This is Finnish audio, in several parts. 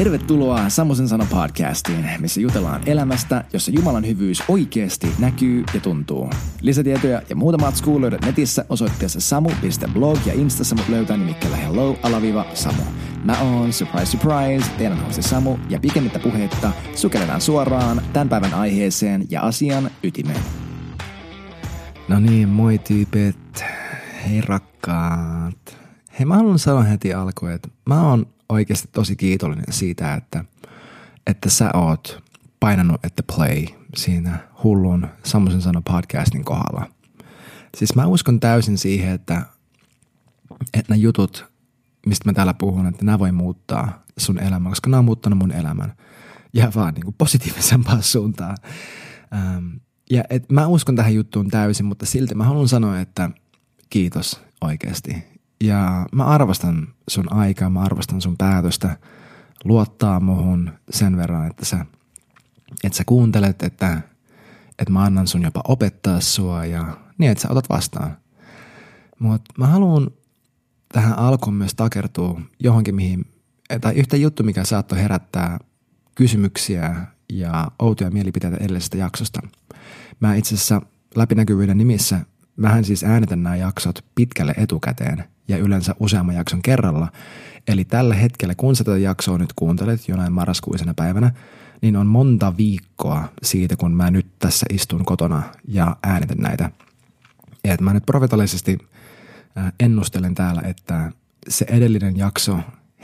Tervetuloa Samosen sana podcastiin, missä jutellaan elämästä, jossa Jumalan hyvyys oikeasti näkyy ja tuntuu. Lisätietoja ja muuta matskua löydät netissä osoitteessa samu.blog ja instassa mut löytää nimikkeellä hello alaviva samu. Mä oon, surprise surprise, teidän hosti Samu ja pikemmittä puhetta sukelletaan suoraan tämän päivän aiheeseen ja asian ytimeen. No niin, moi tyypit. Hei rakkaat. Hei mä haluan sanoa heti alkuun, että mä oon oikeasti tosi kiitollinen siitä, että, että sä oot painanut että play siinä hullun Samusen sano podcastin kohdalla. Siis mä uskon täysin siihen, että, että nämä jutut, mistä mä täällä puhun, että nämä voi muuttaa sun elämän, koska nämä on muuttanut mun elämän ja vaan niin kuin positiivisempaan suuntaan. Ähm, ja et mä uskon tähän juttuun täysin, mutta silti mä haluan sanoa, että kiitos oikeasti. Ja mä arvostan sun aikaa, mä arvostan sun päätöstä luottaa muhun sen verran, että sä, että sä kuuntelet, että, että mä annan sun jopa opettaa sua ja niin, että sä otat vastaan. Mutta mä haluan tähän alkuun myös takertua johonkin, mihin, tai yhtä juttu, mikä saattoi herättää kysymyksiä ja outoja mielipiteitä edellisestä jaksosta. Mä itse asiassa läpinäkyvyyden nimissä, mähän siis äänitän nämä jaksot pitkälle etukäteen ja yleensä useamman jakson kerralla. Eli tällä hetkellä, kun sä tätä jaksoa nyt kuuntelet jonain marraskuisena päivänä, niin on monta viikkoa siitä, kun mä nyt tässä istun kotona ja äänitän näitä. Et mä nyt profetalisesti ennustelen täällä, että se edellinen jakso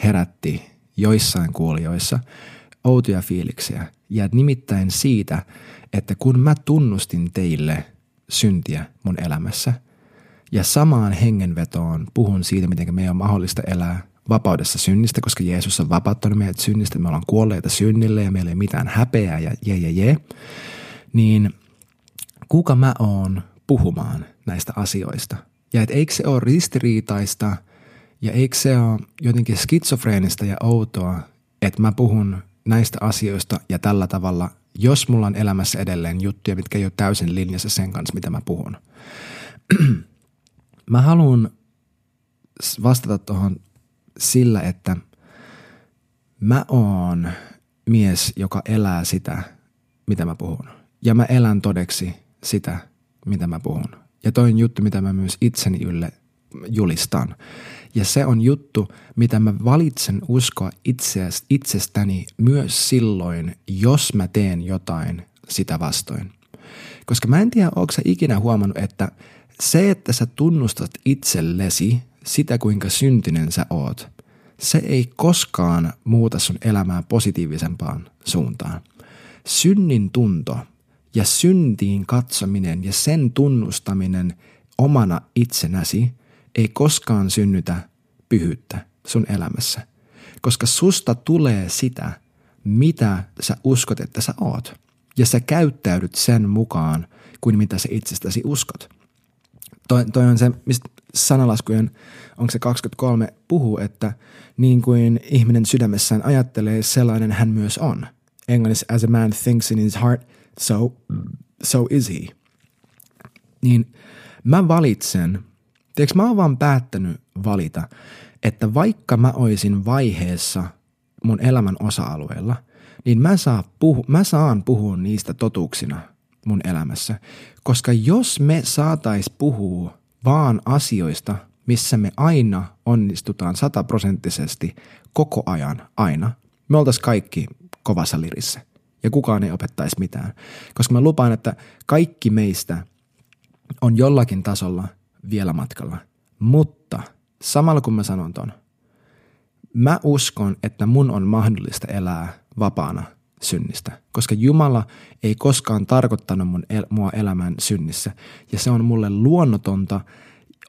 herätti joissain kuulijoissa outoja fiiliksiä. Ja nimittäin siitä, että kun mä tunnustin teille syntiä mun elämässä – ja samaan hengenvetoon puhun siitä, miten meidän on mahdollista elää vapaudessa synnistä, koska Jeesus on vapauttanut meidät synnistä, me ollaan kuolleita synnille ja meillä ei mitään häpeää ja je, je, je. Niin kuka mä oon puhumaan näistä asioista? Ja et eikö se ole ristiriitaista ja eikö se ole jotenkin skitsofreenista ja outoa, että mä puhun näistä asioista ja tällä tavalla, jos mulla on elämässä edelleen juttuja, mitkä ei ole täysin linjassa sen kanssa, mitä mä puhun. Mä haluan vastata tuohon sillä, että mä oon mies, joka elää sitä, mitä mä puhun. Ja mä elän todeksi sitä, mitä mä puhun. Ja toin juttu, mitä mä myös itseni ylle julistan. Ja se on juttu, mitä mä valitsen uskoa itsestäni myös silloin, jos mä teen jotain sitä vastoin. Koska mä en tiedä, onko sä ikinä huomannut, että – se, että sä tunnustat itsellesi sitä, kuinka syntinen sä oot, se ei koskaan muuta sun elämää positiivisempaan suuntaan. Synnin tunto ja syntiin katsominen ja sen tunnustaminen omana itsenäsi ei koskaan synnytä pyhyyttä sun elämässä, koska susta tulee sitä, mitä sä uskot, että sä oot. Ja sä käyttäydyt sen mukaan kuin mitä sä itsestäsi uskot toi, toi on se, mistä sanalaskujen, onko se 23, puhuu, että niin kuin ihminen sydämessään ajattelee, sellainen hän myös on. Englannissa, as a man thinks in his heart, so, so is he. Niin mä valitsen, tiedätkö, mä oon vaan päättänyt valita, että vaikka mä oisin vaiheessa mun elämän osa-alueella, niin mä, saa puhu, mä saan puhua niistä totuuksina – mun elämässä. Koska jos me saatais puhua vaan asioista, missä me aina onnistutaan sataprosenttisesti koko ajan aina, me oltais kaikki kovassa lirissä ja kukaan ei opettaisi mitään. Koska mä lupaan, että kaikki meistä on jollakin tasolla vielä matkalla. Mutta samalla kun mä sanon ton, mä uskon, että mun on mahdollista elää vapaana synnistä, koska Jumala ei koskaan tarkoittanut mun el- mua elämään synnissä. Ja se on mulle luonnotonta,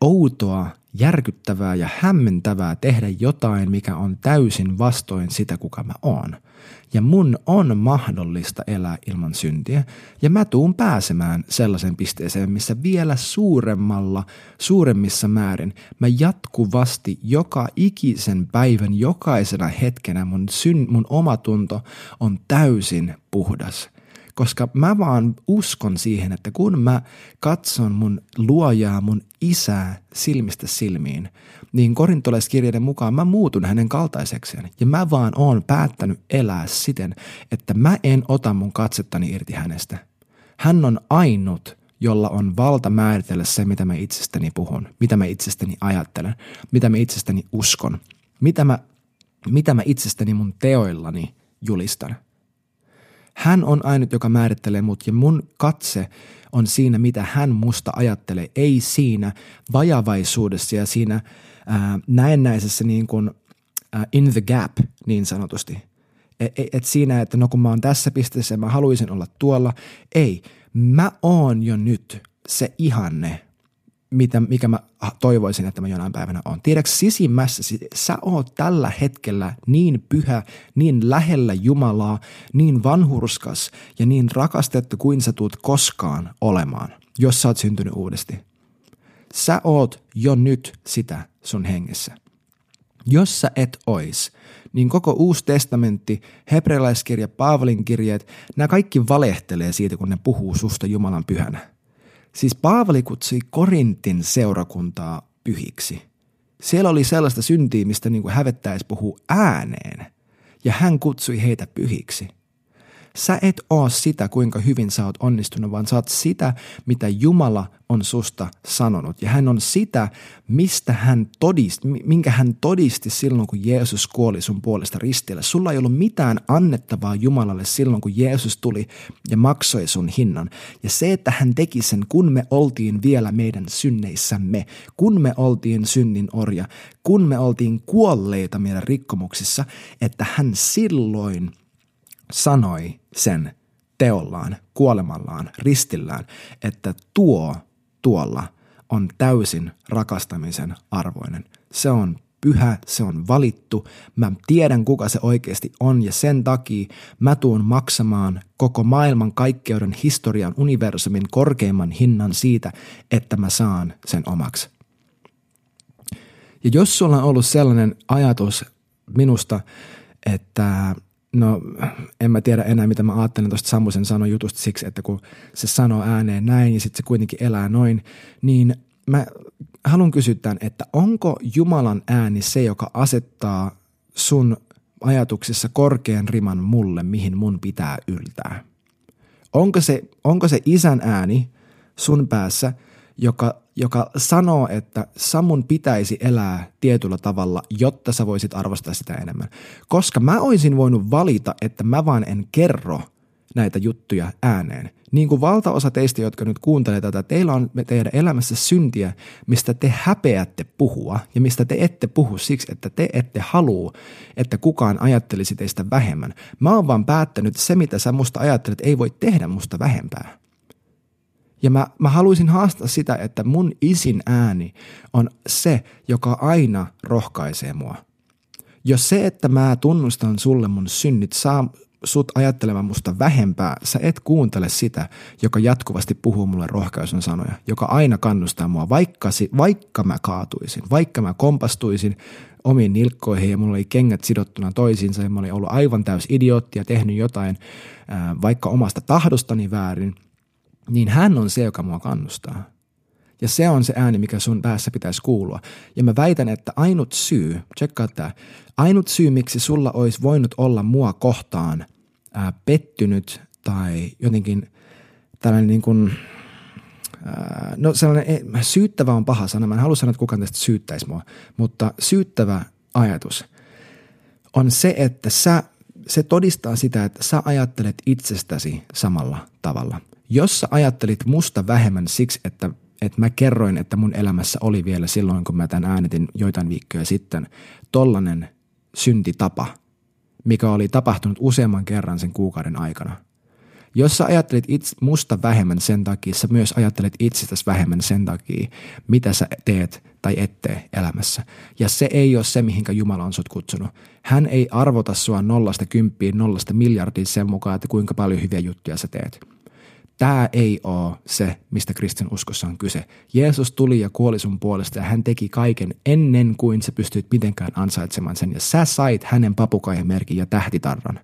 outoa, järkyttävää ja hämmentävää tehdä jotain, mikä on täysin vastoin sitä, kuka mä oon ja mun on mahdollista elää ilman syntiä. Ja mä tuun pääsemään sellaisen pisteeseen, missä vielä suuremmalla, suuremmissa määrin mä jatkuvasti joka ikisen päivän, jokaisena hetkenä mun, syn, mun omatunto on täysin puhdas koska mä vaan uskon siihen, että kun mä katson mun luojaa, mun isää silmistä silmiin, niin korintolaiskirjeiden mukaan mä muutun hänen kaltaisekseen. Ja mä vaan oon päättänyt elää siten, että mä en ota mun katsettani irti hänestä. Hän on ainut, jolla on valta määritellä se, mitä mä itsestäni puhun, mitä mä itsestäni ajattelen, mitä mä itsestäni uskon, mitä mä, mitä mä itsestäni mun teoillani julistan. Hän on ainut, joka määrittelee mut ja mun katse on siinä, mitä hän musta ajattelee, ei siinä vajavaisuudessa ja siinä ää, näennäisessä niin kuin, ää, in the gap niin sanotusti. Et, et siinä, että no kun mä oon tässä pisteessä ja mä haluaisin olla tuolla. Ei, mä oon jo nyt se ihanne, mitä, mikä mä toivoisin, että mä jonain päivänä on. Tiedätkö, sisimmässä sä oot tällä hetkellä niin pyhä, niin lähellä Jumalaa, niin vanhurskas ja niin rakastettu kuin sä tuut koskaan olemaan, jos sä oot syntynyt uudesti. Sä oot jo nyt sitä sun hengessä. Jos sä et ois, niin koko uusi testamentti, hebrealaiskirja, Paavalin kirjeet, nämä kaikki valehtelee siitä, kun ne puhuu susta Jumalan pyhänä. Siis Paavali kutsui Korintin seurakuntaa pyhiksi. Siellä oli sellaista syntiä, mistä niin hävettäisi puhua ääneen. Ja hän kutsui heitä pyhiksi. Sä et oo sitä, kuinka hyvin sä oot onnistunut, vaan sä oot sitä, mitä Jumala on susta sanonut. Ja hän on sitä, mistä hän todisti, minkä hän todisti silloin, kun Jeesus kuoli sun puolesta ristillä. Sulla ei ollut mitään annettavaa Jumalalle silloin, kun Jeesus tuli ja maksoi sun hinnan. Ja se, että hän teki sen, kun me oltiin vielä meidän synneissämme, kun me oltiin synnin orja, kun me oltiin kuolleita meidän rikkomuksissa, että hän silloin – sanoi sen teollaan, kuolemallaan, ristillään, että tuo tuolla on täysin rakastamisen arvoinen. Se on pyhä, se on valittu, mä tiedän kuka se oikeasti on ja sen takia mä tuun maksamaan koko maailman kaikkeuden historian universumin korkeimman hinnan siitä, että mä saan sen omaksi. Ja jos sulla on ollut sellainen ajatus minusta, että No, en mä tiedä enää, mitä mä ajattelen tuosta Samusen sanon jutusta siksi, että kun se sanoo ääneen näin ja sitten se kuitenkin elää noin, niin mä haluan kysyä tämän, että onko Jumalan ääni se, joka asettaa sun ajatuksissa korkean riman mulle, mihin mun pitää yltää? Onko se, onko se isän ääni sun päässä, joka joka sanoo, että Samun pitäisi elää tietyllä tavalla, jotta sä voisit arvostaa sitä enemmän. Koska mä olisin voinut valita, että mä vaan en kerro näitä juttuja ääneen. Niin kuin valtaosa teistä, jotka nyt kuuntelee tätä, teillä on teidän elämässä syntiä, mistä te häpeätte puhua ja mistä te ette puhu siksi, että te ette halua, että kukaan ajattelisi teistä vähemmän. Mä oon vaan päättänyt, että se mitä sä musta ajattelet ei voi tehdä musta vähempää. Ja mä, mä haluaisin haastaa sitä, että mun isin ääni on se, joka aina rohkaisee mua. Jos se, että mä tunnustan sulle mun synnit, saa sut ajattelemaan musta vähempää, sä et kuuntele sitä, joka jatkuvasti puhuu mulle rohkaisun sanoja, joka aina kannustaa mua, vaikka, vaikka mä kaatuisin, vaikka mä kompastuisin omiin nilkkoihin ja mulla oli kengät sidottuna toisiinsa ja mä olin ollut aivan täys idiootti ja tehnyt jotain ää, vaikka omasta tahdostani väärin – niin hän on se, joka mua kannustaa. Ja se on se ääni, mikä sun päässä pitäisi kuulua. Ja mä väitän, että ainut syy, tsekkaa tämä, ainut syy, miksi sulla olisi voinut olla mua kohtaan ää, pettynyt tai jotenkin tällainen niin kuin, ää, no sellainen, syyttävä on paha sana, mä en halua sanoa, että kukaan tästä syyttäisi mua, mutta syyttävä ajatus on se, että sä, se todistaa sitä, että sä ajattelet itsestäsi samalla tavalla – jos sä ajattelit musta vähemmän siksi, että, että mä kerroin, että mun elämässä oli vielä silloin, kun mä tämän äänetin joitain viikkoja sitten, tollanen syntitapa, mikä oli tapahtunut useamman kerran sen kuukauden aikana. Jos sä ajattelit itse, musta vähemmän sen takia, sä myös ajattelet itsestäsi vähemmän sen takia, mitä sä teet tai et tee elämässä. Ja se ei ole se, mihinkä Jumala on sut kutsunut. Hän ei arvota sua nollasta kymppiin, nollasta miljardiin sen mukaan, että kuinka paljon hyviä juttuja sä teet. Tämä ei ole se, mistä kristin uskossa on kyse. Jeesus tuli ja kuoli sun puolesta ja hän teki kaiken ennen kuin sä pystyit mitenkään ansaitsemaan sen. Ja sä sait hänen papukaijan merkin ja tähtitarran.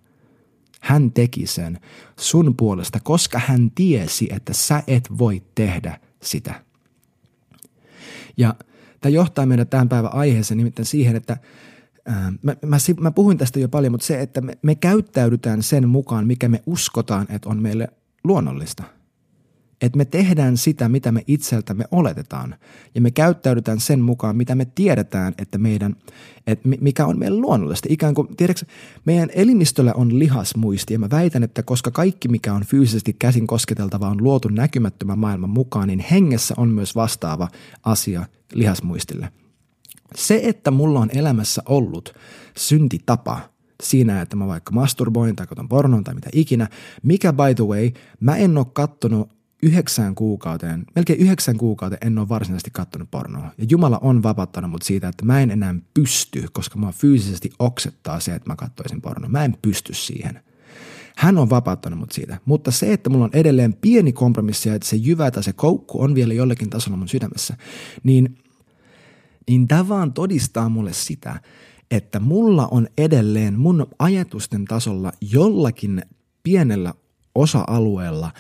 hän teki sen sun puolesta, koska hän tiesi, että sä et voi tehdä sitä. Ja tämä johtaa meidän tämän päivän aiheeseen nimittäin siihen, että mä, mä, mä puhuin tästä jo paljon, mutta se, että me, me käyttäydytään sen mukaan, mikä me uskotaan, että on meille luonnollista – että me tehdään sitä, mitä me itseltämme oletetaan. Ja me käyttäydytään sen mukaan, mitä me tiedetään, että meidän, että mikä on meidän luonnollista. Ikään kuin, tiedätkö, meidän elimistöllä on lihasmuisti ja mä väitän, että koska kaikki, mikä on fyysisesti käsin kosketeltava, on luotu näkymättömän maailman mukaan, niin hengessä on myös vastaava asia lihasmuistille. Se, että mulla on elämässä ollut syntitapa, siinä, että mä vaikka masturboin tai katson pornon tai mitä ikinä, mikä by the way, mä en ole kattonut yhdeksään kuukauteen, melkein yhdeksän kuukauteen en ole varsinaisesti katsonut pornoa. Ja Jumala on vapauttanut mut siitä, että mä en enää pysty, koska mä fyysisesti oksettaa se, että mä katsoisin pornoa. Mä en pysty siihen. Hän on vapauttanut mut siitä. Mutta se, että mulla on edelleen pieni kompromissi ja että se jyvä tai se koukku on vielä jollakin tasolla mun sydämessä, niin, niin tämä vaan todistaa mulle sitä, että mulla on edelleen mun ajatusten tasolla jollakin pienellä osa-alueella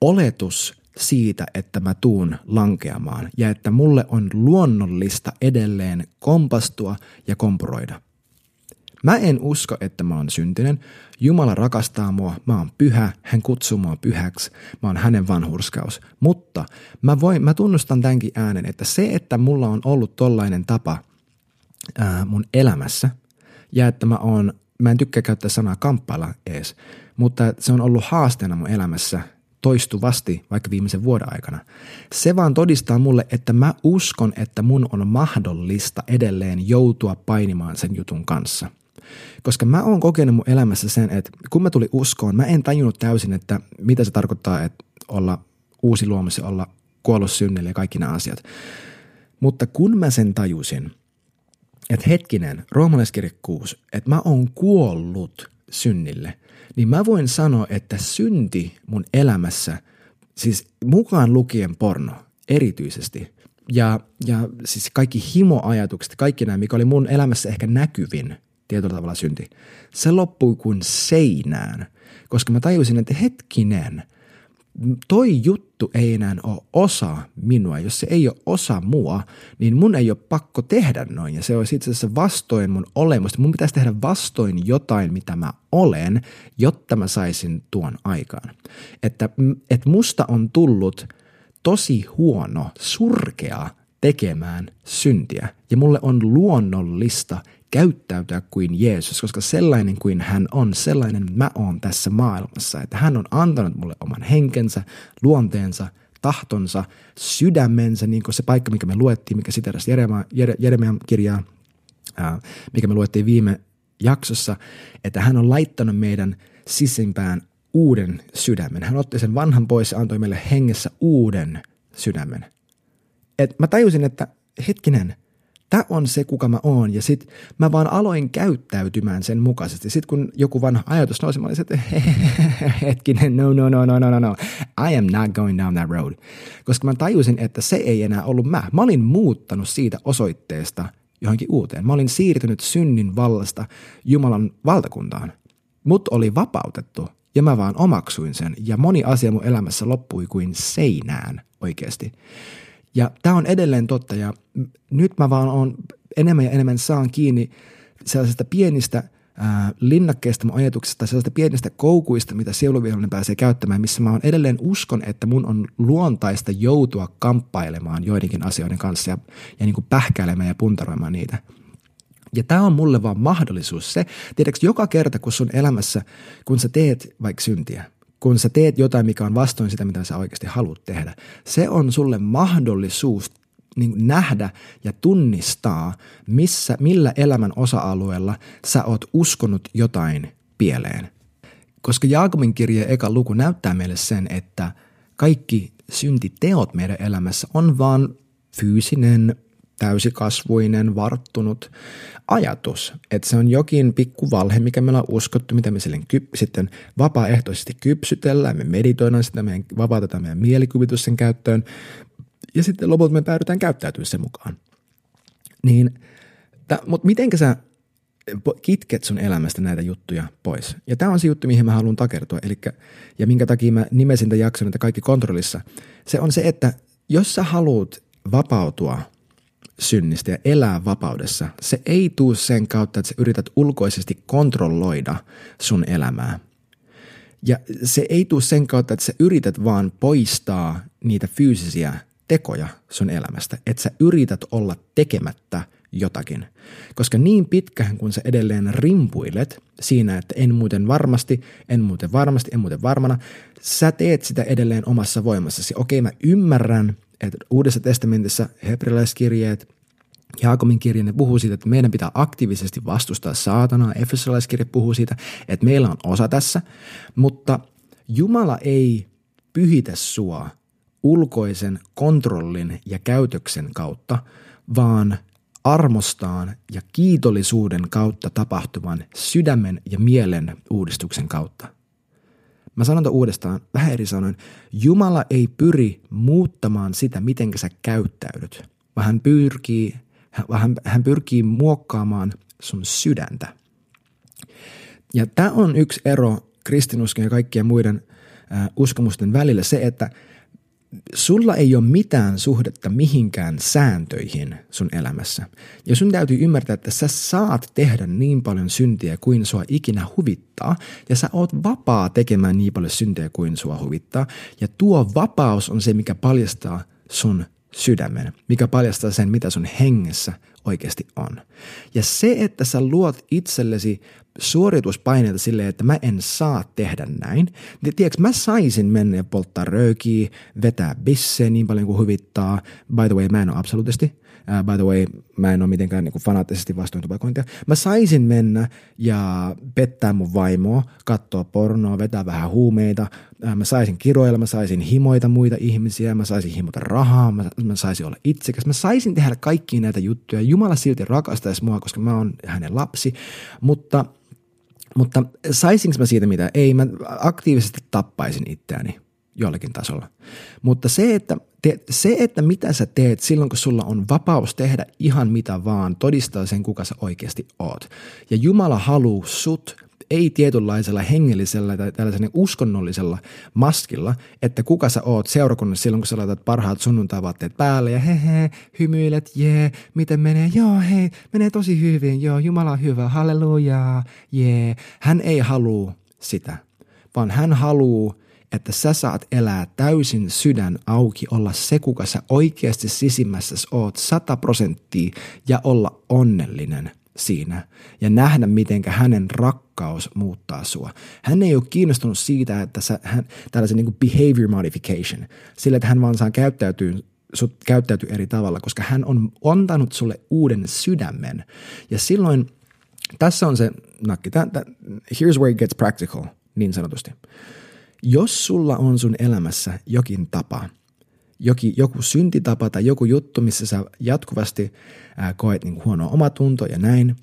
oletus siitä, että mä tuun lankeamaan ja että mulle on luonnollista edelleen kompastua ja kompuroida. Mä en usko, että mä oon syntinen. Jumala rakastaa mua, mä oon pyhä, hän kutsuu mua pyhäksi, mä oon hänen vanhurskaus. Mutta mä, voin, mä tunnustan tämänkin äänen, että se, että mulla on ollut tollainen tapa ää, mun elämässä ja että mä oon, mä en tykkää käyttää sanaa kamppailla ees, mutta se on ollut haasteena mun elämässä toistuvasti vaikka viimeisen vuoden aikana. Se vaan todistaa mulle, että mä uskon, että mun on mahdollista edelleen joutua painimaan sen jutun kanssa. Koska mä oon kokenut mun elämässä sen, että kun mä tulin uskoon, mä en tajunnut täysin, että mitä se tarkoittaa, että olla uusi luomus ja olla kuollut synnille ja kaikki nämä asiat. Mutta kun mä sen tajusin, että hetkinen, roomalaiskirja 6, että mä oon kuollut synnille – niin mä voin sanoa, että synti mun elämässä, siis mukaan lukien porno erityisesti, ja, ja siis kaikki himoajatukset, kaikki nämä, mikä oli mun elämässä ehkä näkyvin tietyllä tavalla synti, se loppui kuin seinään, koska mä tajusin, että hetkinen – toi juttu ei enää ole osa minua. Jos se ei ole osa mua, niin mun ei ole pakko tehdä noin. Ja se olisi itse asiassa vastoin mun olemusta. Mun pitäisi tehdä vastoin jotain, mitä mä olen, jotta mä saisin tuon aikaan. Että, että musta on tullut tosi huono, surkea tekemään syntiä. Ja mulle on luonnollista käyttäytyä kuin Jeesus, koska sellainen kuin hän on, sellainen mä oon tässä maailmassa. Että hän on antanut mulle oman henkensä, luonteensa, tahtonsa, sydämensä, niin kuin se paikka, mikä me luettiin, mikä siteräsi Jeremian kirjaa, mikä me luettiin viime jaksossa, että hän on laittanut meidän sisimpään uuden sydämen. Hän otti sen vanhan pois ja antoi meille hengessä uuden sydämen. Et mä tajusin, että hetkinen, tämä on se, kuka mä oon. Ja sit mä vaan aloin käyttäytymään sen mukaisesti. Sitten kun joku vanha ajatus nousi, mä olin että hetkinen, no, no, no, no, no, no, no. I am not going down that road. Koska mä tajusin, että se ei enää ollut mä. Mä olin muuttanut siitä osoitteesta johonkin uuteen. Mä olin siirtynyt synnin vallasta Jumalan valtakuntaan. Mut oli vapautettu ja mä vaan omaksuin sen ja moni asia mun elämässä loppui kuin seinään oikeasti. Ja tämä on edelleen totta ja nyt mä vaan on enemmän ja enemmän saan kiinni sellaisesta pienistä linnakkeesta mun ajatuksesta, sellaisesta pienistä koukuista, mitä sieluvihollinen pääsee käyttämään, missä mä on edelleen uskon, että mun on luontaista joutua kamppailemaan joidenkin asioiden kanssa ja, ja niin kuin pähkäilemään ja puntaroimaan niitä. Ja tämä on mulle vaan mahdollisuus se, tiedätkö, joka kerta kun sun elämässä, kun sä teet vaikka syntiä, kun sä teet jotain, mikä on vastoin sitä, mitä sä oikeasti haluat tehdä. Se on sulle mahdollisuus niin nähdä ja tunnistaa, missä, millä elämän osa-alueella sä oot uskonut jotain pieleen. Koska Jaakobin kirje eka luku näyttää meille sen, että kaikki syntiteot meidän elämässä on vaan fyysinen täysikasvuinen, varttunut ajatus, että se on jokin pikku valhe, mikä meillä on uskottu, mitä me kyp- sitten vapaaehtoisesti kypsytellään, me meditoidaan sitä, me vapautetaan meidän mielikuvitus sen käyttöön, ja sitten lopulta me päädytään käyttäytyä sen mukaan. Niin, mutta mitenkä sä kitket sun elämästä näitä juttuja pois. Ja tämä on se juttu, mihin mä haluan takertua. Elikkä, ja minkä takia mä nimesin tämän jakson, että kaikki kontrollissa. Se on se, että jos sä haluat vapautua synnistä ja elää vapaudessa, se ei tuu sen kautta, että sä yrität ulkoisesti kontrolloida sun elämää. Ja se ei tuu sen kautta, että sä yrität vaan poistaa niitä fyysisiä tekoja sun elämästä, että sä yrität olla tekemättä jotakin. Koska niin pitkähän kun sä edelleen rimpuilet siinä, että en muuten varmasti, en muuten varmasti, en muuten varmana, sä teet sitä edelleen omassa voimassasi. Okei, mä ymmärrän, että Uudessa testamentissa hebrealaiskirjeet, Jaakobin kirja, ne puhuu siitä, että meidän pitää aktiivisesti vastustaa saatanaa. Efesolaiskirja puhuu siitä, että meillä on osa tässä, mutta Jumala ei pyhitä sua ulkoisen kontrollin ja käytöksen kautta, vaan armostaan ja kiitollisuuden kautta tapahtuvan sydämen ja mielen uudistuksen kautta. Mä sanon tämän uudestaan vähän eri sanoin. Jumala ei pyri muuttamaan sitä, miten sä käyttäydyt, vaan hän pyrkii, hän, hän pyrkii muokkaamaan sun sydäntä. Ja tämä on yksi ero kristinuskon ja kaikkien muiden äh, uskomusten välillä se, että – sulla ei ole mitään suhdetta mihinkään sääntöihin sun elämässä. Ja sun täytyy ymmärtää, että sä saat tehdä niin paljon syntiä kuin sua ikinä huvittaa. Ja sä oot vapaa tekemään niin paljon syntiä kuin sua huvittaa. Ja tuo vapaus on se, mikä paljastaa sun sydämen, mikä paljastaa sen, mitä sun hengessä oikeasti on. Ja se, että sä luot itsellesi suorituspaineita silleen, että mä en saa tehdä näin. Niin, tiedätkö, mä saisin mennä ja polttaa röökiä, vetää bisse niin paljon kuin huvittaa. By the way, mä en ole absoluutisti. Uh, by the way, mä en ole mitenkään niin fanaattisesti vastuun tupakointia. Mä saisin mennä ja pettää mun vaimoa, katsoa pornoa, vetää vähän huumeita. Uh, mä saisin kiroilla, mä saisin himoita muita ihmisiä, mä saisin himota rahaa, mä, mä saisin olla itsekäs. Mä saisin tehdä kaikki näitä juttuja. Jumala silti rakastaisi mua, koska mä oon hänen lapsi. Mutta – mutta saisinko mä siitä mitä? Ei, mä aktiivisesti tappaisin itseäni jollakin tasolla. Mutta se että, te, se, että mitä sä teet silloin, kun sulla on vapaus tehdä ihan mitä vaan, todistaa sen, kuka sä oikeasti oot. Ja Jumala haluaa sut ei tietynlaisella hengellisellä tai tällaisella uskonnollisella maskilla, että kuka sä oot seurakunnassa silloin, kun sä laitat parhaat sunnuntaavaatteet päälle ja he he, hymyilet, jee, miten menee, joo hei, menee tosi hyvin, joo, Jumala on hyvä, halleluja, jee. Hän ei halua sitä, vaan hän haluaa, että sä saat elää täysin sydän auki, olla se, kuka sä oikeasti sisimmässä oot sata prosenttia ja olla onnellinen – siinä ja nähdä, miten hänen rakkaus muuttaa sua. Hän ei ole kiinnostunut siitä, että sä, hän, tällaisen niin behavior modification, sillä että hän vaan saa käyttäytyä sut käyttäytyy eri tavalla, koska hän on antanut sulle uuden sydämen. Ja silloin tässä on se nakki. That, that, here's where it gets practical, niin sanotusti. Jos sulla on sun elämässä jokin tapa – joki, joku syntitapa tai joku juttu, missä sä jatkuvasti ää, koet niin huonoa omatuntoa ja näin,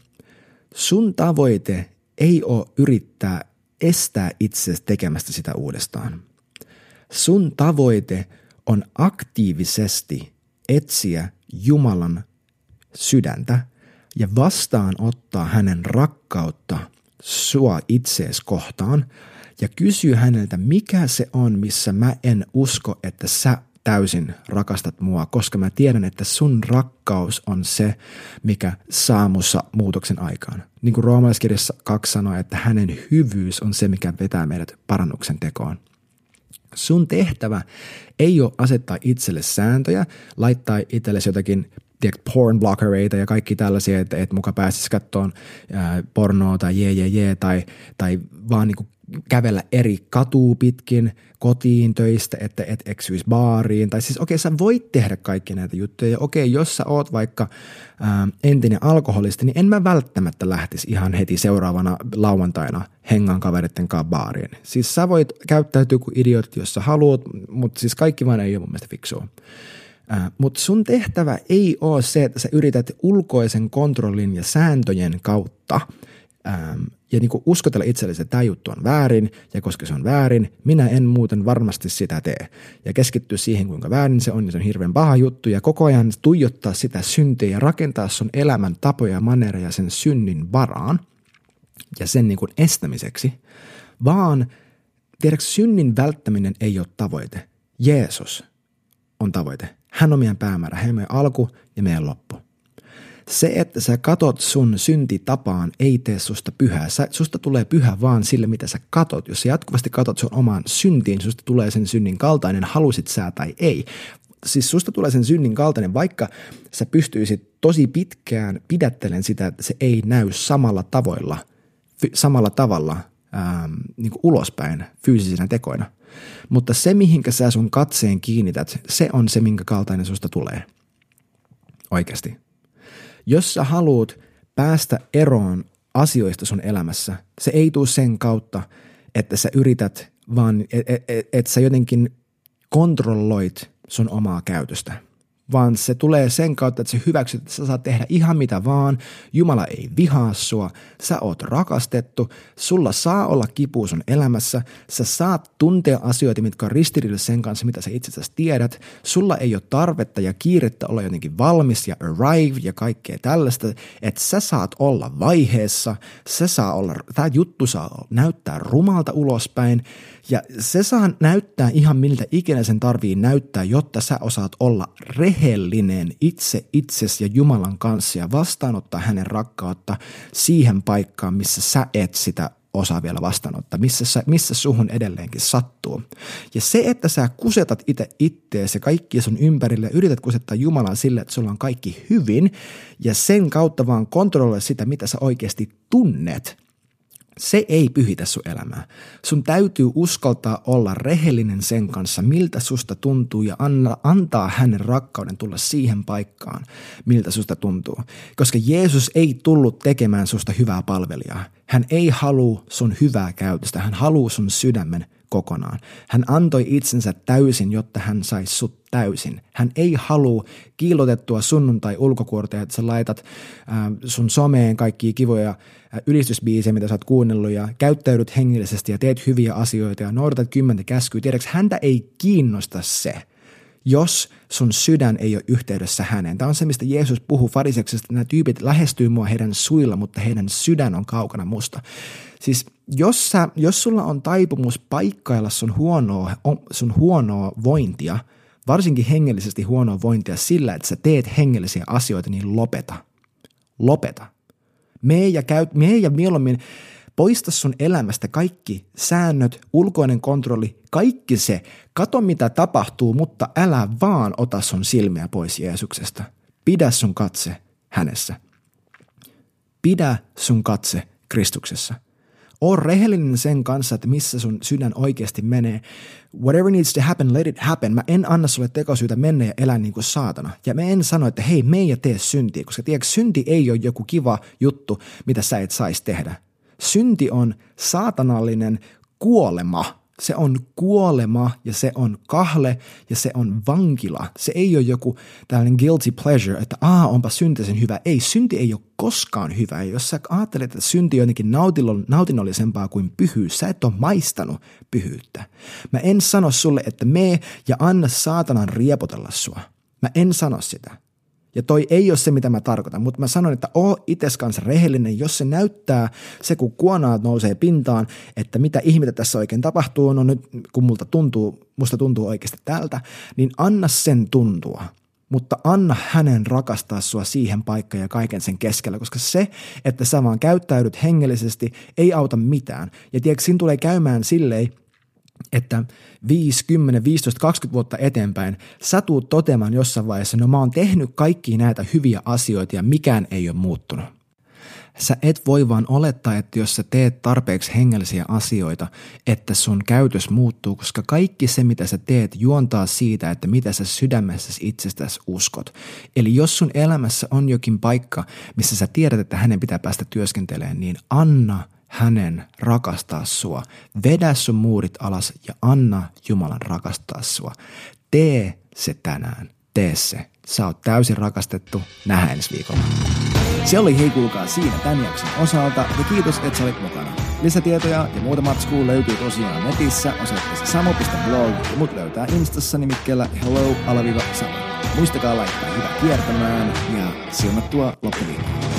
sun tavoite ei ole yrittää estää itse tekemästä sitä uudestaan. Sun tavoite on aktiivisesti etsiä Jumalan sydäntä ja vastaanottaa hänen rakkautta sua itsees kohtaan ja kysyä häneltä, mikä se on, missä mä en usko, että sä täysin rakastat mua, koska mä tiedän, että sun rakkaus on se, mikä saa mussa muutoksen aikaan. Niin kuin roomalaiskirjassa kaksi sanoi, että hänen hyvyys on se, mikä vetää meidät parannuksen tekoon. Sun tehtävä ei ole asettaa itselle sääntöjä, laittaa itsellesi jotakin tiedätkö, porn blockereita ja kaikki tällaisia, että et muka pääsisi kattoon pornoa tai jee, jee, jee, tai, tai vaan niin kävellä eri katuu pitkin kotiin töistä, että et eksyisi baariin. Tai siis okei, okay, sä voit tehdä kaikki näitä juttuja. Ja okei, okay, jos sä oot vaikka ää, entinen alkoholisti, niin en mä välttämättä lähtisi ihan heti seuraavana lauantaina hengan kaveritten kanssa baariin. Siis sä voit käyttäytyä kuin idiotti, jos sä haluat, mutta siis kaikki vaan ei ole mun mielestä fiksua. Äh, Mutta sun tehtävä ei ole se, että sä yrität ulkoisen kontrollin ja sääntöjen kautta ähm, ja niin uskotella itsellesi, että tämä juttu on väärin, ja koska se on väärin, minä en muuten varmasti sitä tee. Ja keskittyä siihen, kuinka väärin se on, niin se on hirveän paha juttu, ja koko ajan tuijottaa sitä syntiä ja rakentaa sun elämän tapoja ja manereja sen synnin varaan ja sen niin kuin estämiseksi, vaan tiedätkö, synnin välttäminen ei ole tavoite. Jeesus on tavoite. Hän on meidän päämäärä, hän on meidän alku ja meidän loppu. Se, että sä katot sun syntitapaan, ei tee susta pyhää. Sä, susta tulee pyhä vaan sille, mitä sä katot. Jos sä jatkuvasti katot sun omaan syntiin, susta tulee sen synnin kaltainen, halusit sä tai ei. Siis susta tulee sen synnin kaltainen, vaikka sä pystyisit tosi pitkään pidättelen sitä, että se ei näy samalla tavoilla, samalla tavalla ähm, niin kuin ulospäin fyysisinä tekoina. Mutta se, mihinkä sä sun katseen kiinnität, se on se, minkä kaltainen susta tulee. Oikeasti. Jos sä haluat päästä eroon asioista sun elämässä, se ei tule sen kautta, että sä yrität, vaan että et, et, et sä jotenkin kontrolloit sun omaa käytöstä vaan se tulee sen kautta, että sä hyväksyt, että sä saat tehdä ihan mitä vaan, Jumala ei vihaa sua, sä oot rakastettu, sulla saa olla kipu sun elämässä, sä saat tuntea asioita, mitkä on ristiriidassa sen kanssa, mitä sä itse asiassa tiedät, sulla ei ole tarvetta ja kiirettä olla jotenkin valmis ja arrive ja kaikkea tällaista, että sä saat olla vaiheessa, se saa olla, tämä juttu saa näyttää rumalta ulospäin, ja se saa näyttää ihan miltä ikinä sen tarvii näyttää, jotta sä osaat olla rehellinen itse itsesi ja Jumalan kanssa ja vastaanottaa hänen rakkautta siihen paikkaan, missä sä et sitä osaa vielä vastaanottaa, missä, sä, missä suhun edelleenkin sattuu. Ja se, että sä kusetat itse itteesi ja kaikki sun ympärille yrität kusettaa Jumalaa sille, että sulla on kaikki hyvin ja sen kautta vaan kontrolloi sitä, mitä sä oikeasti tunnet – se ei pyhitä sun elämää. Sun täytyy uskaltaa olla rehellinen sen kanssa, miltä susta tuntuu ja anna, antaa hänen rakkauden tulla siihen paikkaan, miltä susta tuntuu. Koska Jeesus ei tullut tekemään susta hyvää palvelijaa. Hän ei halua sun hyvää käytöstä, hän haluaa sun sydämen kokonaan. Hän antoi itsensä täysin, jotta hän saisi sut täysin. Hän ei halua kiilotettua sunnuntai ulkokuorta, että sä laitat äh, sun someen kaikkia kivoja äh, ylistysbiisejä, mitä sä oot kuunnellut ja käyttäydyt hengellisesti ja teet hyviä asioita ja noudatat kymmentä käskyä. Tiedätkö, häntä ei kiinnosta se – jos sun sydän ei ole yhteydessä häneen. Tämä on se, mistä Jeesus puhuu fariseksesta, nämä tyypit lähestyy mua heidän suilla, mutta heidän sydän on kaukana musta. Siis jos, sä, jos sulla on taipumus paikkailla sun huonoa, sun huonoa vointia, varsinkin hengellisesti huonoa vointia sillä, että sä teet hengellisiä asioita, niin lopeta. Lopeta. Mee ja, käy, mee ja mieluummin Poista sun elämästä kaikki säännöt, ulkoinen kontrolli, kaikki se. Kato mitä tapahtuu, mutta älä vaan ota sun silmiä pois Jeesuksesta. Pidä sun katse hänessä. Pidä sun katse Kristuksessa. Oo rehellinen sen kanssa, että missä sun sydän oikeasti menee. Whatever needs to happen, let it happen. Mä en anna sulle tekosyytä mennä ja elää niin kuin saatana. Ja mä en sano, että hei, me ei tee syntiä, koska tiedätkö, synti ei ole joku kiva juttu, mitä sä et saisi tehdä. Synti on saatanallinen kuolema. Se on kuolema ja se on kahle ja se on vankila. Se ei ole joku tällainen guilty pleasure, että aa, onpa synti sen hyvä. Ei, synti ei ole koskaan hyvä. Ja jos sä ajattelet, että synti on jotenkin nautinnollisempaa kuin pyhyys, sä et ole maistanut pyhyyttä. Mä en sano sulle, että me ja anna saatanan riepotella sua. Mä en sano sitä. Ja toi ei ole se, mitä mä tarkoitan, mutta mä sanon, että oo ites kanssa rehellinen, jos se näyttää, se kun kuonaat nousee pintaan, että mitä ihmettä tässä oikein tapahtuu, no nyt kun multa tuntuu, musta tuntuu oikeasti tältä, niin anna sen tuntua mutta anna hänen rakastaa sua siihen paikkaan ja kaiken sen keskellä, koska se, että sä vaan käyttäydyt hengellisesti, ei auta mitään. Ja tiedätkö, siinä tulee käymään silleen, että 5, 10, 15, 20 vuotta eteenpäin sä tuut toteamaan jossain vaiheessa, no mä oon tehnyt kaikki näitä hyviä asioita ja mikään ei ole muuttunut. Sä et voi vaan olettaa, että jos sä teet tarpeeksi hengellisiä asioita, että sun käytös muuttuu, koska kaikki se, mitä sä teet, juontaa siitä, että mitä sä sydämessäsi itsestäsi uskot. Eli jos sun elämässä on jokin paikka, missä sä tiedät, että hänen pitää päästä työskentelemään, niin anna – hänen rakastaa sua. Vedä sun muurit alas ja anna Jumalan rakastaa sua. Tee se tänään. Tee se. Sä oot täysin rakastettu. Nähdään ensi viikolla. Se oli hei kuulkaa siinä tämän jakson osalta ja kiitos, että sä olit mukana. Lisätietoja ja muuta matskua löytyy tosiaan netissä osoitteessa samo.blog ja mut löytää Instassa nimikkeellä hello alaviva samo. Muistakaa laittaa hyvä kiertämään ja siunattua loppuviikkoa.